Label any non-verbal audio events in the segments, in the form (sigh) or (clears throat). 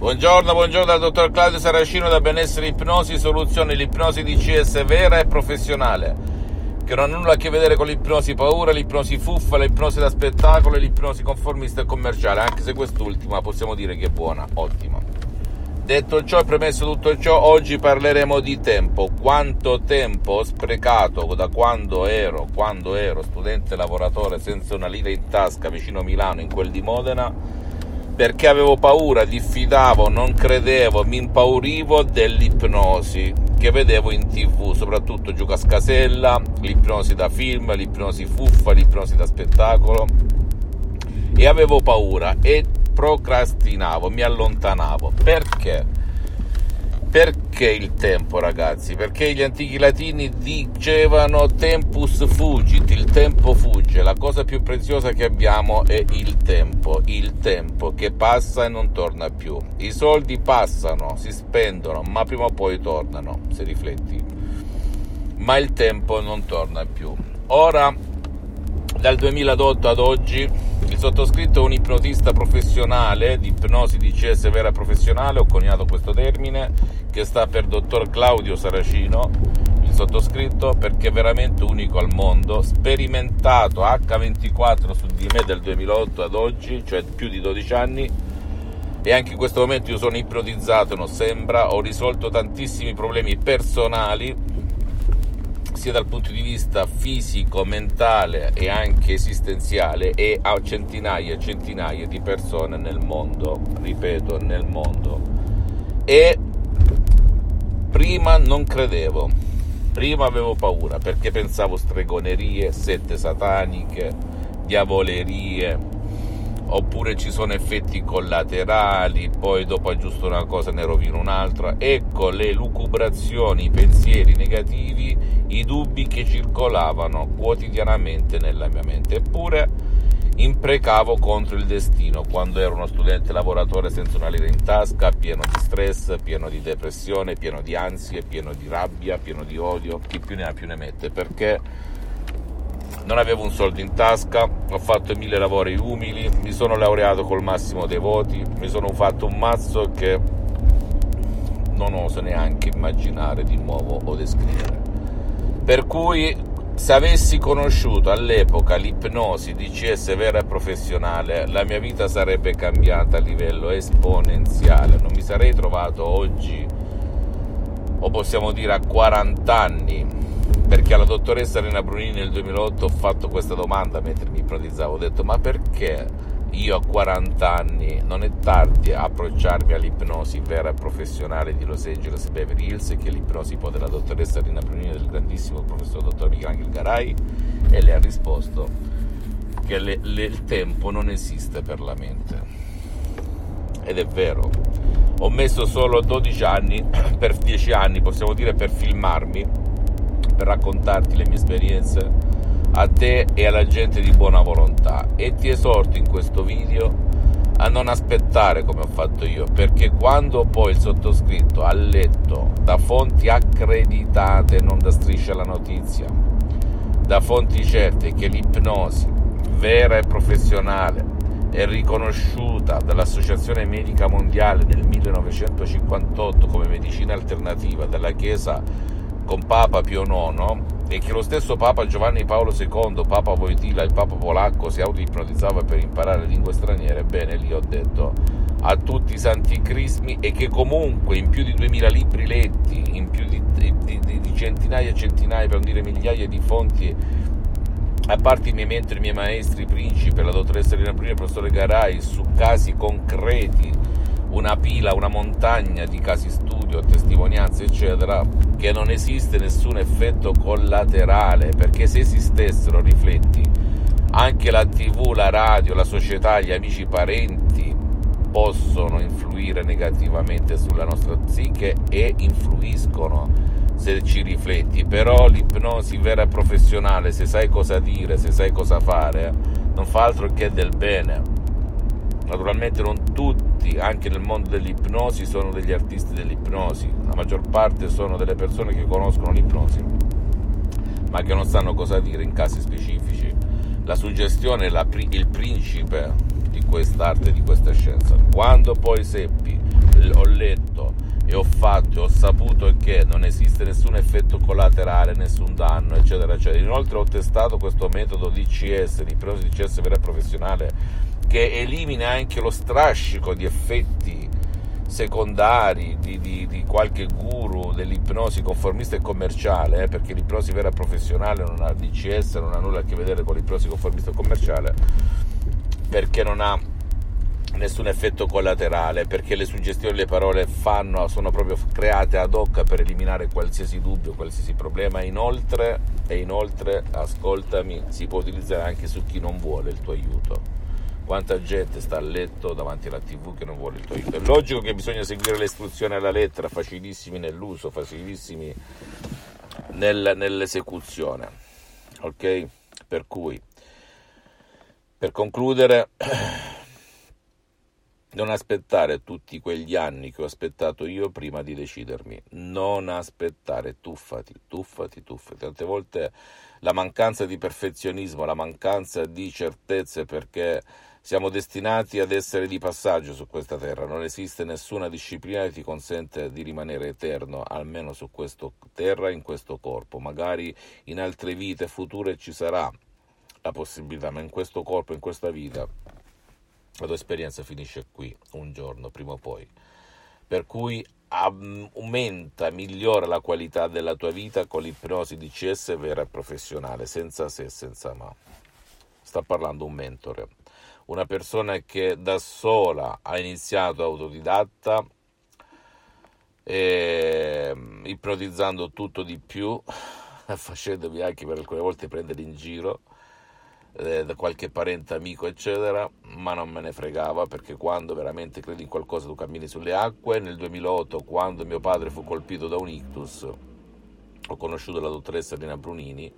Buongiorno, buongiorno dal dottor Claudio Saracino da Benessere Ipnosi, soluzione l'ipnosi DCS vera e professionale, che non ha nulla a che vedere con l'ipnosi paura, l'ipnosi fuffa, l'ipnosi da spettacolo e l'ipnosi conformista e commerciale, anche se quest'ultima possiamo dire che è buona, ottima. Detto ciò e premesso tutto ciò, oggi parleremo di tempo. Quanto tempo ho sprecato da quando ero, quando ero studente lavoratore senza una lira in tasca vicino a Milano, in quel di Modena, perché avevo paura, diffidavo, non credevo, mi impaurivo dell'ipnosi che vedevo in tv, soprattutto Giuca Scasella, l'ipnosi da film, l'ipnosi fuffa, l'ipnosi da spettacolo e avevo paura e procrastinavo, mi allontanavo. Perché? Perché il tempo, ragazzi? Perché gli antichi latini dicevano tempus fugit, il tempo fugge, la cosa più preziosa che abbiamo è il tempo, il tempo che passa e non torna più. I soldi passano, si spendono, ma prima o poi tornano, se rifletti. Ma il tempo non torna più. Ora, dal 2008 ad oggi, il sottoscritto è un ipnotista professionale di ipnosi di CS vera professionale, ho coniato questo termine, che sta per dottor Claudio Saracino, il sottoscritto, perché è veramente unico al mondo, sperimentato H24 su di me dal 2008 ad oggi, cioè più di 12 anni, e anche in questo momento io sono ipnotizzato, non sembra, ho risolto tantissimi problemi personali sia dal punto di vista fisico, mentale e anche esistenziale e a centinaia e centinaia di persone nel mondo, ripeto, nel mondo. E prima non credevo, prima avevo paura perché pensavo stregonerie, sette sataniche, diavolerie, oppure ci sono effetti collaterali, poi dopo aggiusto una cosa ne rovino un'altra. Ecco le lucubrazioni, i pensieri negativi, i dubbi che circolavano quotidianamente nella mia mente. Eppure imprecavo contro il destino quando ero uno studente lavoratore senza una lira in tasca, pieno di stress, pieno di depressione, pieno di ansie, pieno di rabbia, pieno di odio, chi più ne ha più ne mette, perché non avevo un soldo in tasca, ho fatto mille lavori umili, mi sono laureato col massimo dei voti, mi sono fatto un mazzo che non oso neanche immaginare di nuovo o descrivere. Per cui se avessi conosciuto all'epoca l'ipnosi DCS vera e professionale, la mia vita sarebbe cambiata a livello esponenziale, non mi sarei trovato oggi, o possiamo dire a 40 anni, perché alla dottoressa Rena Brunini nel 2008 ho fatto questa domanda mentre mi ipnotizzavo, ho detto ma perché io a 40 anni non è tardi a approcciarmi all'ipnosi vera e professionale di Los Angeles Beverly Hills che è l'ipnosi poi della dottoressa Rina Brunini del grandissimo professor dottor Michelangelo Garai e lei ha risposto che le, le, il tempo non esiste per la mente. Ed è vero. Ho messo solo 12 anni (coughs) per 10 anni possiamo dire per filmarmi per raccontarti le mie esperienze a te e alla gente di buona volontà. E ti esorto in questo video a non aspettare come ho fatto io perché quando poi il sottoscritto ha letto da fonti accreditate non da striscia la notizia da fonti certe che l'ipnosi vera e professionale è riconosciuta dall'Associazione Medica Mondiale nel 1958 come medicina alternativa dalla Chiesa con Papa Pio IX e che lo stesso Papa Giovanni Paolo II, Papa Voitila, il Papa polacco, si auto-ipnotizzava per imparare lingue straniere, bene, lì ho detto a tutti i santi crismi e che comunque in più di 2000 libri letti, in più di, di, di, di centinaia e centinaia, per non dire migliaia di fonti, a parte i miei mentori, i miei maestri, i principi, la dottoressa Rina Prima e il professore Garai, su casi concreti, una pila, una montagna di casi studio, testimonianze, eccetera, che non esiste nessun effetto collaterale, perché se esistessero, rifletti, Anche la tv, la radio, la società, gli amici, i parenti possono influire negativamente sulla nostra psiche e influiscono se ci rifletti, però l'ipnosi vera e professionale, se sai cosa dire, se sai cosa fare, non fa altro che del bene. Naturalmente non tutti, anche nel mondo dell'ipnosi, sono degli artisti dell'ipnosi, la maggior parte sono delle persone che conoscono l'ipnosi, ma che non sanno cosa dire in casi specifici. La suggestione è la, il principe di quest'arte, di questa scienza. Quando poi seppi, ho letto, e ho fatto e ho saputo che non esiste nessun effetto collaterale, nessun danno, eccetera, eccetera. Inoltre ho testato questo metodo DCS, di ipnosi DCS vera e professionale, che elimina anche lo strascico di effetti secondari di, di, di qualche guru dell'ipnosi conformista e commerciale, eh, perché l'ipnosi vera e professionale non ha DCS, non ha nulla a che vedere con l'ipnosi conformista e commerciale, perché non ha nessun effetto collaterale perché le suggestioni e le parole fanno, sono proprio create ad hoc per eliminare qualsiasi dubbio, qualsiasi problema. Inoltre, e inoltre, ascoltami, si può utilizzare anche su chi non vuole il tuo aiuto. Quanta gente sta a letto davanti alla tv che non vuole il tuo aiuto? È logico che bisogna seguire le istruzioni alla lettera, facilissimi nell'uso, facilissimi nel, nell'esecuzione. Ok? Per cui, per concludere (clears throat) non aspettare tutti quegli anni che ho aspettato io prima di decidermi. Non aspettare, tuffati, tuffati, tuffati. Tante volte la mancanza di perfezionismo, la mancanza di certezze perché siamo destinati ad essere di passaggio su questa terra. Non esiste nessuna disciplina che ti consente di rimanere eterno, almeno su questa terra, in questo corpo. Magari in altre vite future ci sarà la possibilità, ma in questo corpo, in questa vita la tua esperienza finisce qui, un giorno, prima o poi. Per cui aumenta, migliora la qualità della tua vita con l'ipnosi DCS vera e professionale, senza se e senza ma. Sta parlando un mentore, una persona che da sola ha iniziato autodidatta, e, ipnotizzando tutto di più, (laughs) facendovi anche per alcune volte prendere in giro eh, da qualche parente, amico, eccetera, ma non me ne fregava perché quando veramente credi in qualcosa tu cammini sulle acque. Nel 2008, quando mio padre fu colpito da un ictus, ho conosciuto la dottoressa Lina Brunini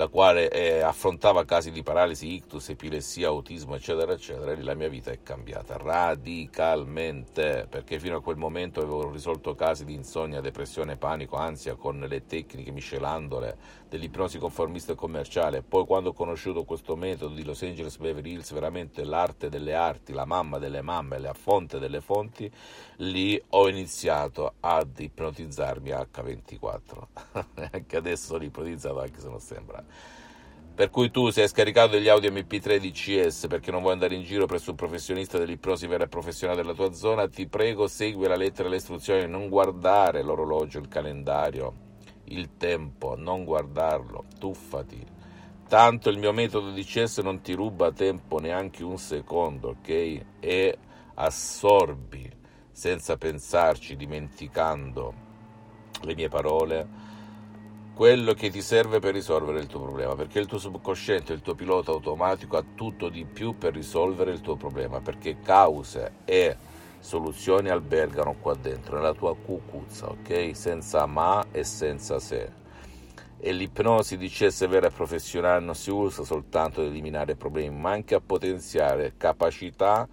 la quale eh, affrontava casi di paralisi, ictus, epilessia, autismo, eccetera, eccetera, e la mia vita è cambiata radicalmente, perché fino a quel momento avevo risolto casi di insonnia, depressione, panico, ansia con le tecniche miscelandole dell'ipnosi conformista e commerciale. Poi quando ho conosciuto questo metodo di Los Angeles Beverly Hills, veramente l'arte delle arti, la mamma delle mamme, la fonte delle fonti, lì ho iniziato ad ipnotizzarmi H24. (laughs) anche adesso sono ipnotizzato anche se non sembra per cui tu se hai scaricato degli audio MP3 di CS perché non vuoi andare in giro presso un professionista dell'ipnosi vera e professionale della tua zona, ti prego segui la lettera e le istruzioni, non guardare l'orologio, il calendario, il tempo, non guardarlo, tuffati. Tanto il mio metodo di CS non ti ruba tempo neanche un secondo, ok? E assorbi senza pensarci, dimenticando le mie parole quello che ti serve per risolvere il tuo problema, perché il tuo subconsciente, il tuo pilota automatico ha tutto di più per risolvere il tuo problema, perché cause e soluzioni albergano qua dentro, nella tua cucuzza, ok? Senza ma e senza se. E l'ipnosi di CS vera e professionale non si usa soltanto ad eliminare problemi, ma anche a potenziare capacità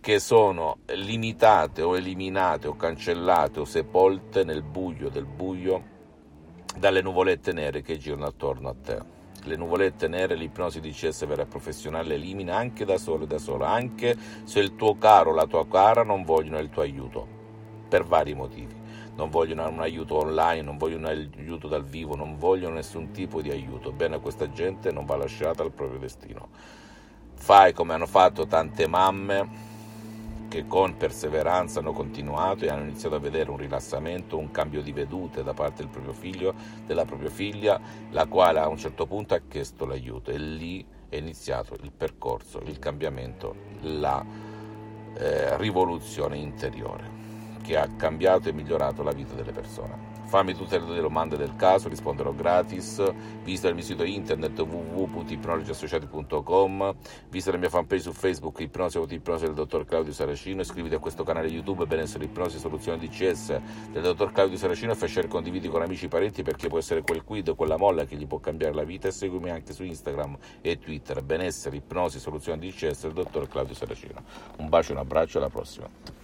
che sono limitate o eliminate o cancellate o sepolte nel buio del buio dalle nuvolette nere che girano attorno a te. Le nuvolette nere l'ipnosi di CS vera professionale elimina anche da solo e da sola, anche se il tuo caro o la tua cara non vogliono il tuo aiuto, per vari motivi. Non vogliono un aiuto online, non vogliono un aiuto dal vivo, non vogliono nessun tipo di aiuto. Bene, questa gente non va lasciata al proprio destino. Fai come hanno fatto tante mamme che con perseveranza hanno continuato e hanno iniziato a vedere un rilassamento, un cambio di vedute da parte del proprio figlio, della propria figlia, la quale a un certo punto ha chiesto l'aiuto e lì è iniziato il percorso, il cambiamento, la eh, rivoluzione interiore. che ha cambiato e migliorato la vita delle persone. Fammi tutte le domande del caso, risponderò gratis. Visita il mio sito internet www.ipnologiassociati.com. Visita la mia fanpage su Facebook Ipnosi o Ipnosi del dottor Claudio Saracino. Iscriviti a questo canale YouTube Benessere Ipnosi Soluzione DCS del dottor Claudio Saracino e fai share condividi con amici e parenti perché può essere quel quid, quella molla che gli può cambiare la vita. E seguimi anche su Instagram e Twitter Benessere Ipnosi Soluzione DCS del dottor Claudio Saracino. Un bacio un abbraccio, alla prossima.